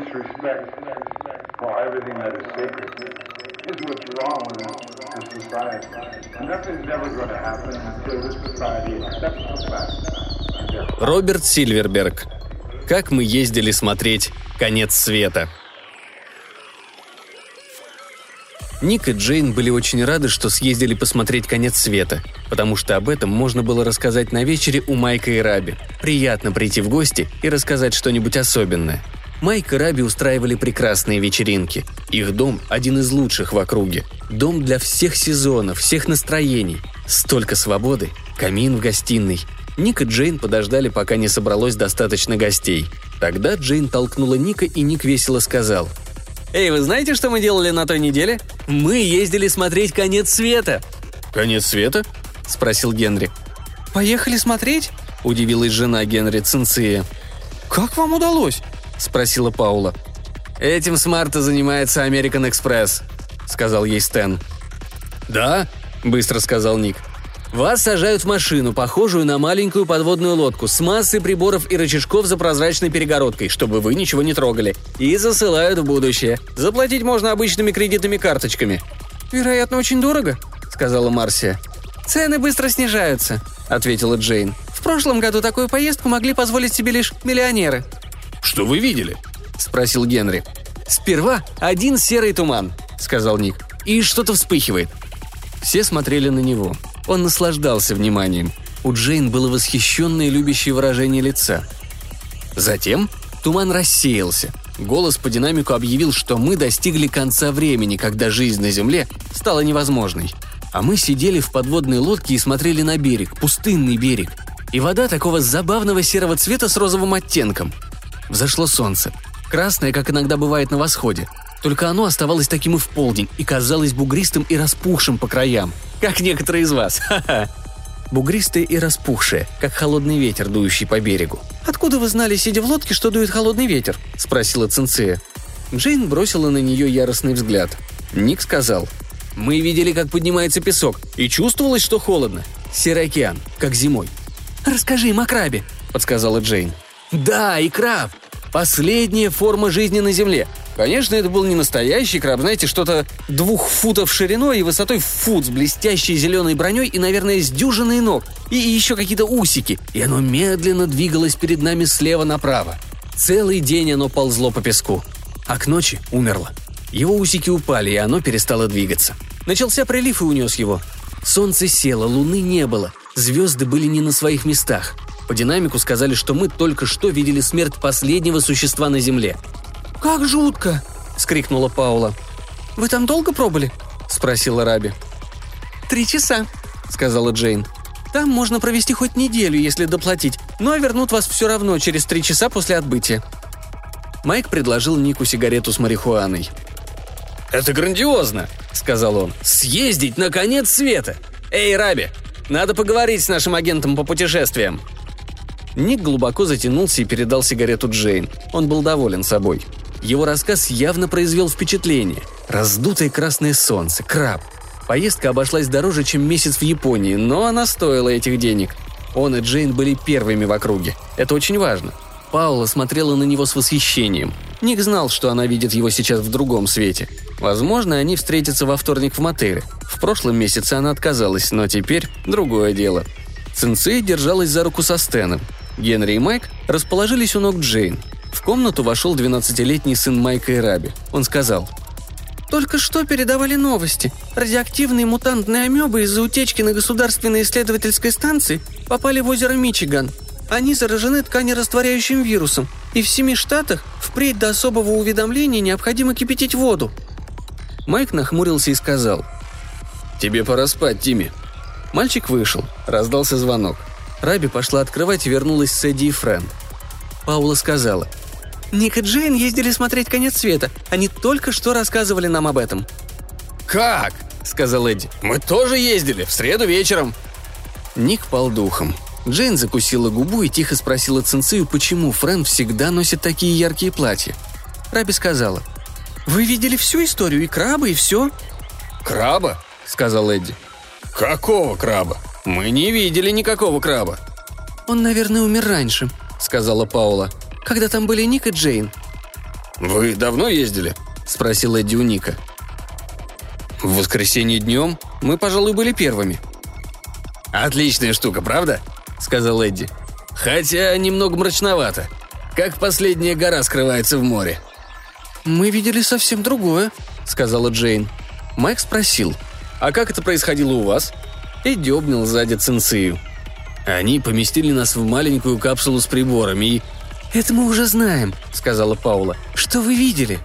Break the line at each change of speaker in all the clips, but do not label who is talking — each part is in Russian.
disrespect for everything that is sacred is what's wrong with this, this society. Nothing's ever going to happen until this society accepts the fact.
Роберт Сильверберг. Как мы ездили смотреть «Конец света». Ник и Джейн были очень рады, что съездили посмотреть «Конец света», потому что об этом можно было рассказать на вечере у Майка и Раби. Приятно прийти в гости и рассказать что-нибудь особенное. Майк и Раби устраивали прекрасные вечеринки. Их дом – один из лучших в округе. Дом для всех сезонов, всех настроений. Столько свободы, камин в гостиной. Ник и Джейн подождали, пока не собралось достаточно гостей. Тогда Джейн толкнула Ника, и Ник весело сказал – Эй, вы знаете, что мы делали на той неделе? Мы ездили смотреть «Конец света». «Конец света?» – спросил Генри.
«Поехали смотреть?»
– удивилась жена Генри Цинция.
«Как вам удалось?»
– спросила Паула. «Этим с марта занимается American Express», – сказал ей Стэн. «Да?» – быстро сказал Ник. Вас сажают в машину, похожую на маленькую подводную лодку, с массой приборов и рычажков за прозрачной перегородкой, чтобы вы ничего не трогали, и засылают в будущее. Заплатить можно обычными кредитными карточками.
«Вероятно, очень дорого», —
сказала Марсия.
«Цены быстро снижаются», — ответила Джейн. «В прошлом году такую поездку могли позволить себе лишь миллионеры».
«Что вы видели?» — спросил Генри. «Сперва один серый туман», — сказал Ник. «И что-то вспыхивает». Все смотрели на него. Он наслаждался вниманием. У Джейн было восхищенное любящее выражение лица. Затем туман рассеялся. Голос по динамику объявил, что мы достигли конца времени, когда жизнь на Земле стала невозможной. А мы сидели в подводной лодке и смотрели на берег, пустынный берег. И вода такого забавного серого цвета с розовым оттенком. Взошло солнце. Красное, как иногда бывает на восходе. Только оно оставалось таким и в полдень и казалось бугристым и распухшим по краям – как некоторые из вас, ха-ха. Бугристые и распухшие, как холодный ветер, дующий по берегу.
«Откуда вы знали, сидя в лодке, что дует холодный ветер?»
– спросила Цинция. Джейн бросила на нее яростный взгляд. Ник сказал. «Мы видели, как поднимается песок, и чувствовалось, что холодно. Серый океан, как зимой».
«Расскажи им о крабе», –
подсказала Джейн. «Да, и краб. Последняя форма жизни на Земле. Конечно, это был не настоящий краб, знаете, что-то двух футов шириной и высотой в фут с блестящей зеленой броней и, наверное, с дюжиной ног. И еще какие-то усики. И оно медленно двигалось перед нами слева направо. Целый день оно ползло по песку. А к ночи умерло. Его усики упали, и оно перестало двигаться. Начался прилив и унес его. Солнце село, луны не было. Звезды были не на своих местах. По динамику сказали, что мы только что видели смерть последнего существа на Земле.
«Как жутко!» – скрикнула Паула. «Вы там долго пробыли?»
– спросила Раби.
«Три часа», – сказала Джейн. «Там можно провести хоть неделю, если доплатить, но вернут вас все равно через три часа после отбытия».
Майк предложил Нику сигарету с марихуаной. «Это грандиозно!» – сказал он. «Съездить на конец света! Эй, Раби, надо поговорить с нашим агентом по путешествиям!» Ник глубоко затянулся и передал сигарету Джейн. Он был доволен собой. Его рассказ явно произвел впечатление. Раздутое красное солнце, краб. Поездка обошлась дороже, чем месяц в Японии, но она стоила этих денег. Он и Джейн были первыми в округе. Это очень важно. Паула смотрела на него с восхищением. Ник знал, что она видит его сейчас в другом свете. Возможно, они встретятся во вторник в мотеле. В прошлом месяце она отказалась, но теперь другое дело. Цинцей держалась за руку со Стэном. Генри и Майк расположились у ног Джейн. В комнату вошел 12-летний сын Майка и Раби. Он сказал,
только что передавали новости. Радиоактивные мутантные амебы из-за утечки на государственной исследовательской станции попали в озеро Мичиган. Они заражены тканерастворяющим вирусом, и в семи штатах впредь до особого уведомления необходимо кипятить воду.
Майк нахмурился и сказал. «Тебе пора спать, Тимми». Мальчик вышел. Раздался звонок. Раби пошла открывать и вернулась с Эдди и Френ. Паула сказала.
«Ник и Джейн ездили смотреть конец света. Они только что рассказывали нам об этом».
«Как?» – сказал Эдди. «Мы тоже ездили, в среду вечером». Ник пал духом. Джейн закусила губу и тихо спросила Цинцию, почему Френ всегда носит такие яркие платья. Раби сказала.
«Вы видели всю историю, и краба, и все?»
«Краба?» – сказал Эдди. «Какого краба?» «Мы не видели никакого краба».
«Он, наверное, умер раньше», — сказала Паула. «Когда там были Ник и Джейн».
«Вы давно ездили?» – спросил Эдди у Ника. «В воскресенье днем мы, пожалуй, были первыми». «Отличная штука, правда?» – сказал Эдди. «Хотя немного мрачновато. Как последняя гора скрывается в море».
«Мы видели совсем другое», — сказала Джейн. Майк спросил, «А как это происходило у вас?» Эдди обнял сзади Цинцию.
Они поместили нас в маленькую капсулу с приборами и...
«Это мы уже знаем», — сказала Паула. «Что вы видели?»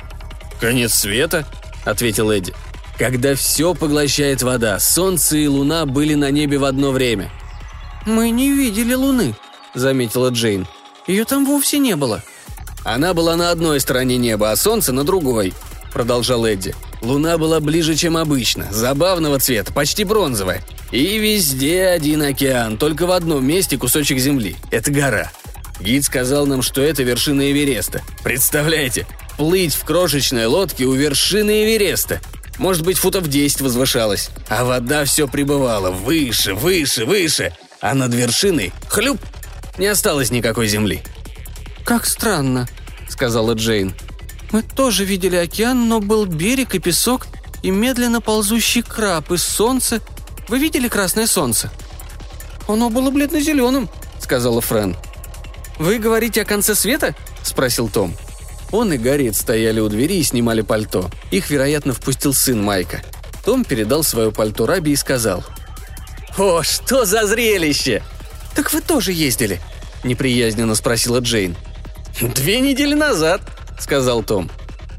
«Конец света», — ответил Эдди. «Когда все поглощает вода, солнце и луна были на небе в одно время».
«Мы не видели луны», — заметила Джейн. «Ее там вовсе не было».
«Она была на одной стороне неба, а солнце на другой», — продолжал Эдди. «Луна была ближе, чем обычно, забавного цвета, почти бронзовая. И везде один океан, только в одном месте кусочек земли. Это гора. Гид сказал нам, что это вершина Эвереста. Представляете, плыть в крошечной лодке у вершины Эвереста. Может быть, футов 10 возвышалась. А вода все прибывала выше, выше, выше. А над вершиной – хлюп! Не осталось никакой земли.
«Как странно», — сказала Джейн. «Мы тоже видели океан, но был берег и песок, и медленно ползущий краб, и солнце. Вы видели красное солнце?» «Оно было бледно-зеленым», — сказала Френ.
«Вы говорите о конце света?» – спросил Том. Он и Гарриет стояли у двери и снимали пальто. Их, вероятно, впустил сын Майка. Том передал свое пальто Раби и сказал. «О, что за зрелище!»
«Так вы тоже ездили?»
– неприязненно спросила Джейн. «Две недели назад», – сказал Том.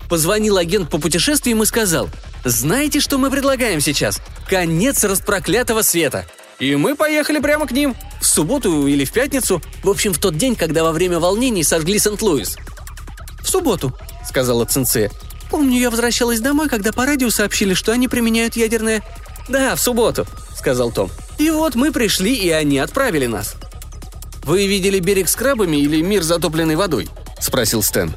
Позвонил агент по путешествиям и сказал, «Знаете, что мы предлагаем сейчас? Конец распроклятого света!» И мы поехали прямо к ним. В субботу или в пятницу. В общем, в тот день, когда во время волнений сожгли Сент-Луис.
«В субботу», — сказала Цинце. «Помню, я возвращалась домой, когда по радио сообщили, что они применяют ядерное...»
«Да, в субботу», — сказал Том. «И вот мы пришли, и они отправили нас». «Вы видели берег с крабами или мир, затопленный водой?» — спросил Стэн.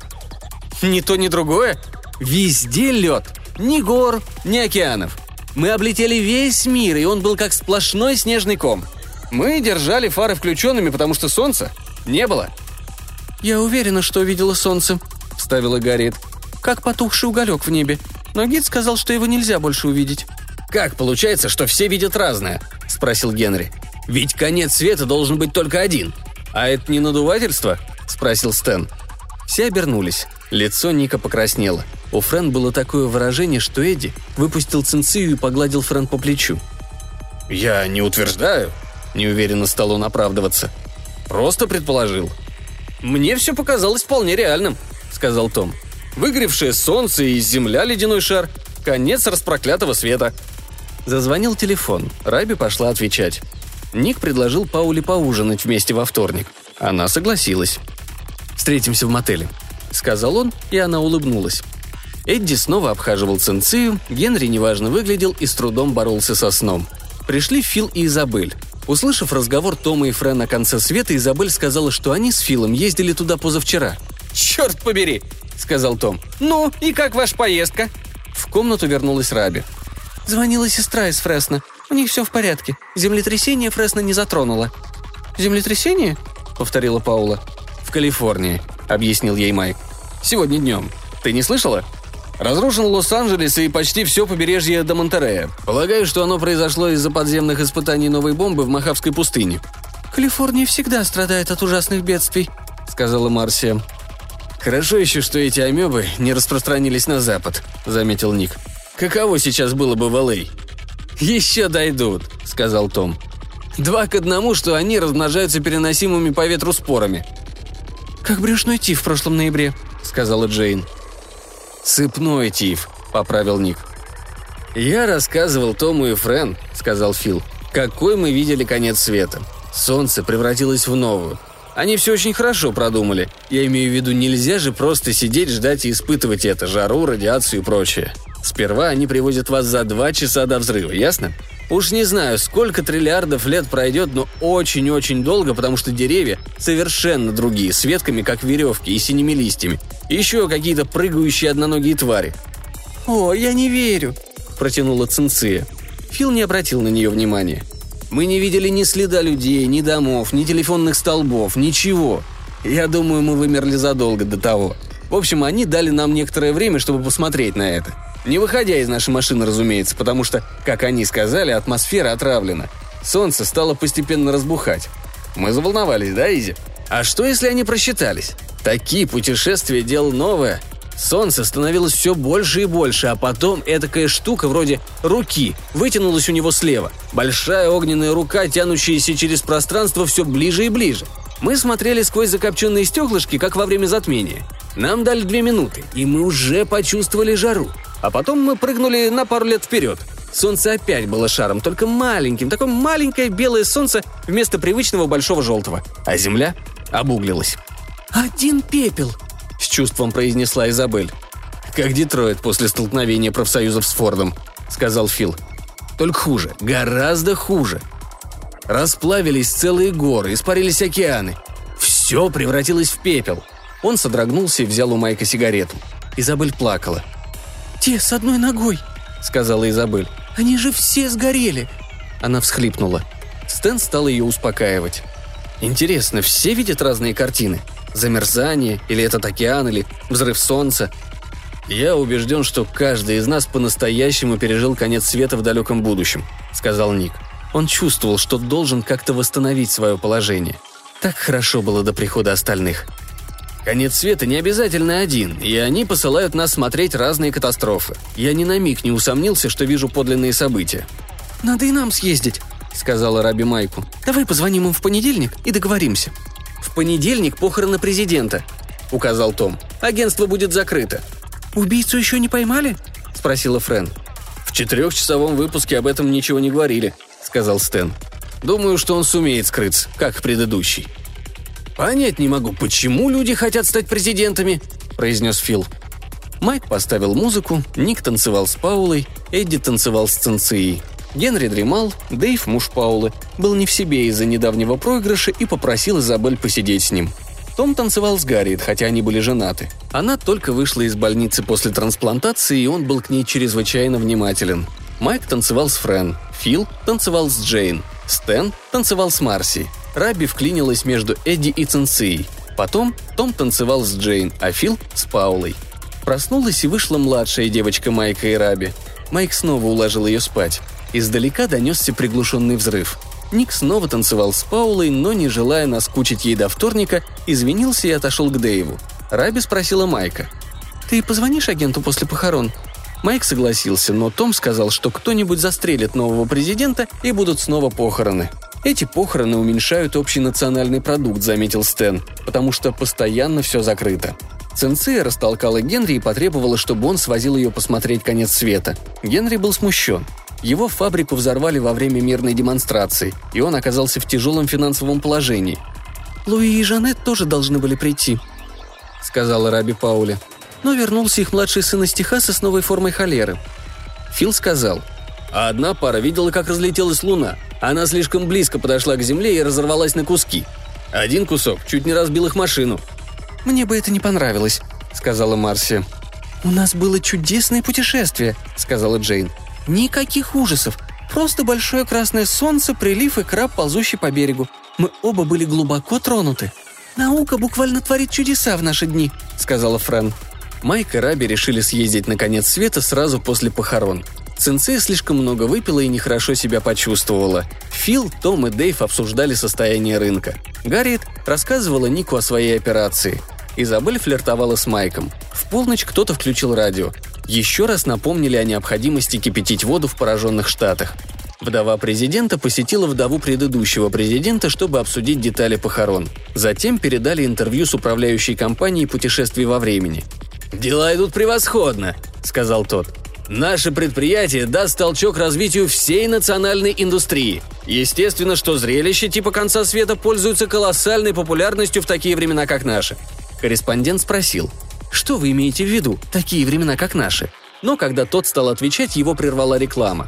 «Ни то, ни другое. Везде лед. Ни гор, ни океанов. Мы облетели весь мир, и он был как сплошной снежный ком. Мы держали фары включенными, потому что солнца не было.
«Я уверена, что увидела солнце», — вставила Гарриет. «Как потухший уголек в небе. Но гид сказал, что его нельзя больше увидеть».
«Как получается, что все видят разное?» — спросил Генри. «Ведь конец света должен быть только один. А это не надувательство?» — спросил Стэн. Все обернулись. Лицо Ника покраснело. У Френ было такое выражение, что Эдди выпустил Цинцию и погладил Френ по плечу. «Я не утверждаю», — неуверенно стал он оправдываться. «Просто предположил». «Мне все показалось вполне реальным», — сказал Том. «Выгоревшее солнце и земля ледяной шар. Конец распроклятого света». Зазвонил телефон. Раби пошла отвечать. Ник предложил Пауле поужинать вместе во вторник. Она согласилась. «Встретимся в мотеле», — сказал он, и она улыбнулась. Эдди снова обхаживал Цинцию, Генри неважно выглядел и с трудом боролся со сном. Пришли Фил и Изабель. Услышав разговор Тома и Френ на конце света, Изабель сказала, что они с Филом ездили туда позавчера. «Черт побери!» — сказал Том. «Ну, и как ваша поездка?» В комнату вернулась Раби.
«Звонила сестра из Фресна. У них все в порядке. Землетрясение Фресна не затронуло». «Землетрясение?» — повторила Паула.
«В Калифорнии», — объяснил ей Майк. «Сегодня днем. Ты не слышала?» Разрушен Лос-Анджелес и почти все побережье до Монтерея. Полагаю, что оно произошло из-за подземных испытаний новой бомбы в Мохавской пустыне».
«Калифорния всегда страдает от ужасных бедствий», — сказала Марсия.
«Хорошо еще, что эти амебы не распространились на запад», — заметил Ник. «Каково сейчас было бы в Л.А.?» «Еще дойдут», — сказал Том. «Два к одному, что они размножаются переносимыми по ветру спорами».
«Как брюшной тиф в прошлом ноябре», — сказала Джейн.
«Цепной тиф», — поправил Ник. «Я рассказывал Тому и Френ», — сказал Фил, — «какой мы видели конец света. Солнце превратилось в новую. Они все очень хорошо продумали. Я имею в виду, нельзя же просто сидеть, ждать и испытывать это, жару, радиацию и прочее. Сперва они привозят вас за два часа до взрыва, ясно? Уж не знаю, сколько триллиардов лет пройдет, но очень-очень долго, потому что деревья совершенно другие, с ветками, как веревки, и синими листьями. Еще какие-то прыгающие одноногие твари.
«О, я не верю», – протянула Цинция.
Фил не обратил на нее внимания. «Мы не видели ни следа людей, ни домов, ни телефонных столбов, ничего. Я думаю, мы вымерли задолго до того. В общем, они дали нам некоторое время, чтобы посмотреть на это. Не выходя из нашей машины, разумеется, потому что, как они сказали, атмосфера отравлена. Солнце стало постепенно разбухать. Мы заволновались, да, Изи? А что, если они просчитались? Такие путешествия – дело новое. Солнце становилось все больше и больше, а потом этакая штука вроде руки вытянулась у него слева. Большая огненная рука, тянущаяся через пространство все ближе и ближе. Мы смотрели сквозь закопченные стеклышки, как во время затмения. Нам дали две минуты, и мы уже почувствовали жару. А потом мы прыгнули на пару лет вперед. Солнце опять было шаром, только маленьким, такое маленькое белое солнце вместо привычного большого желтого. А земля обуглилась.
«Один пепел», — с чувством произнесла Изабель.
«Как Детройт после столкновения профсоюзов с Фордом», — сказал Фил. «Только хуже, гораздо хуже. Расплавились целые горы, испарились океаны. Все превратилось в пепел». Он содрогнулся и взял у Майка сигарету. Изабель плакала.
«Те с одной ногой», —
сказала Изабель.
«Они же все сгорели».
Она всхлипнула. Стэн стал ее успокаивать. «Интересно, все видят разные картины? Замерзание, или этот океан, или взрыв солнца. Я убежден, что каждый из нас по-настоящему пережил конец света в далеком будущем, сказал Ник. Он чувствовал, что должен как-то восстановить свое положение. Так хорошо было до прихода остальных. Конец света не обязательно один, и они посылают нас смотреть разные катастрофы. Я ни на миг не усомнился, что вижу подлинные события.
«Надо и нам съездить», — сказала Раби Майку. «Давай позвоним им в понедельник и договоримся».
«В понедельник похороны президента», — указал Том. «Агентство будет закрыто».
«Убийцу еще не поймали?»
— спросила Френ. «В четырехчасовом выпуске об этом ничего не говорили», — сказал Стэн. «Думаю, что он сумеет скрыться, как предыдущий». «Понять не могу, почему люди хотят стать президентами», — произнес Фил. Майк поставил музыку, Ник танцевал с Паулой, Эдди танцевал с Цинцией. Генри дремал, Дэйв, муж Паулы, был не в себе из-за недавнего проигрыша и попросил Изабель посидеть с ним. Том танцевал с Гарриет, хотя они были женаты. Она только вышла из больницы после трансплантации, и он был к ней чрезвычайно внимателен. Майк танцевал с Френ, Фил танцевал с Джейн, Стэн танцевал с Марси, Раби вклинилась между Эдди и Цинцией. Потом Том танцевал с Джейн, а Фил – с Паулой. Проснулась и вышла младшая девочка Майка и Раби. Майк снова уложил ее спать. Издалека донесся приглушенный взрыв. Ник снова танцевал с Паулой, но, не желая наскучить ей до вторника, извинился и отошел к Дэйву. Раби спросила Майка.
«Ты позвонишь агенту после похорон?»
Майк согласился, но Том сказал, что кто-нибудь застрелит нового президента и будут снова похороны. «Эти похороны уменьшают общий национальный продукт», — заметил Стэн, «потому что постоянно все закрыто». Ценция растолкала Генри и потребовала, чтобы он свозил ее посмотреть конец света. Генри был смущен. Его фабрику взорвали во время мирной демонстрации, и он оказался в тяжелом финансовом положении.
«Луи и Жанет тоже должны были прийти», — сказала Раби Паули. Но вернулся их младший сын из Техаса с новой формой холеры.
Фил сказал, «А одна пара видела, как разлетелась луна. Она слишком близко подошла к земле и разорвалась на куски. Один кусок чуть не разбил их машину».
«Мне бы это не понравилось», — сказала Марси. «У нас было чудесное путешествие», — сказала Джейн. Никаких ужасов. Просто большое красное солнце, прилив и краб, ползущий по берегу. Мы оба были глубоко тронуты. «Наука буквально творит чудеса в наши дни», — сказала Френ.
Майк и Раби решили съездить на конец света сразу после похорон. Цинцея слишком много выпила и нехорошо себя почувствовала. Фил, Том и Дэйв обсуждали состояние рынка. Гарриет рассказывала Нику о своей операции. Изабель флиртовала с Майком. В полночь кто-то включил радио еще раз напомнили о необходимости кипятить воду в пораженных штатах. Вдова президента посетила вдову предыдущего президента, чтобы обсудить детали похорон. Затем передали интервью с управляющей компанией путешествий во времени. «Дела идут превосходно», — сказал тот. «Наше предприятие даст толчок развитию всей национальной индустрии. Естественно, что зрелище типа конца света пользуются колоссальной популярностью в такие времена, как наши». Корреспондент спросил – что вы имеете в виду, такие времена, как наши? Но когда тот стал отвечать, его прервала реклама.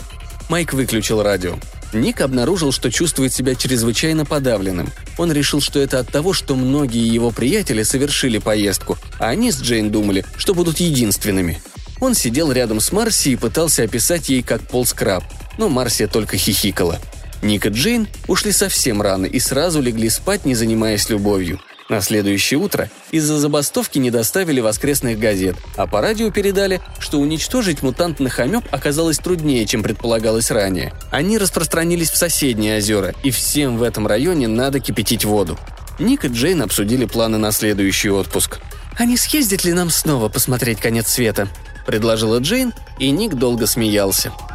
Майк выключил радио. Ник обнаружил, что чувствует себя чрезвычайно подавленным. Он решил, что это от того, что многие его приятели совершили поездку, а они с Джейн думали, что будут единственными. Он сидел рядом с Марси и пытался описать ей, как полз краб, но Марсия только хихикала. Ник и Джейн ушли совсем рано и сразу легли спать, не занимаясь любовью. На следующее утро из-за забастовки не доставили воскресных газет, а по радио передали, что уничтожить мутантных амеб оказалось труднее, чем предполагалось ранее. Они распространились в соседние озера, и всем в этом районе надо кипятить воду. Ник и Джейн обсудили планы на следующий отпуск.
«А не съездить ли нам снова посмотреть конец света?»
– предложила Джейн, и Ник долго смеялся –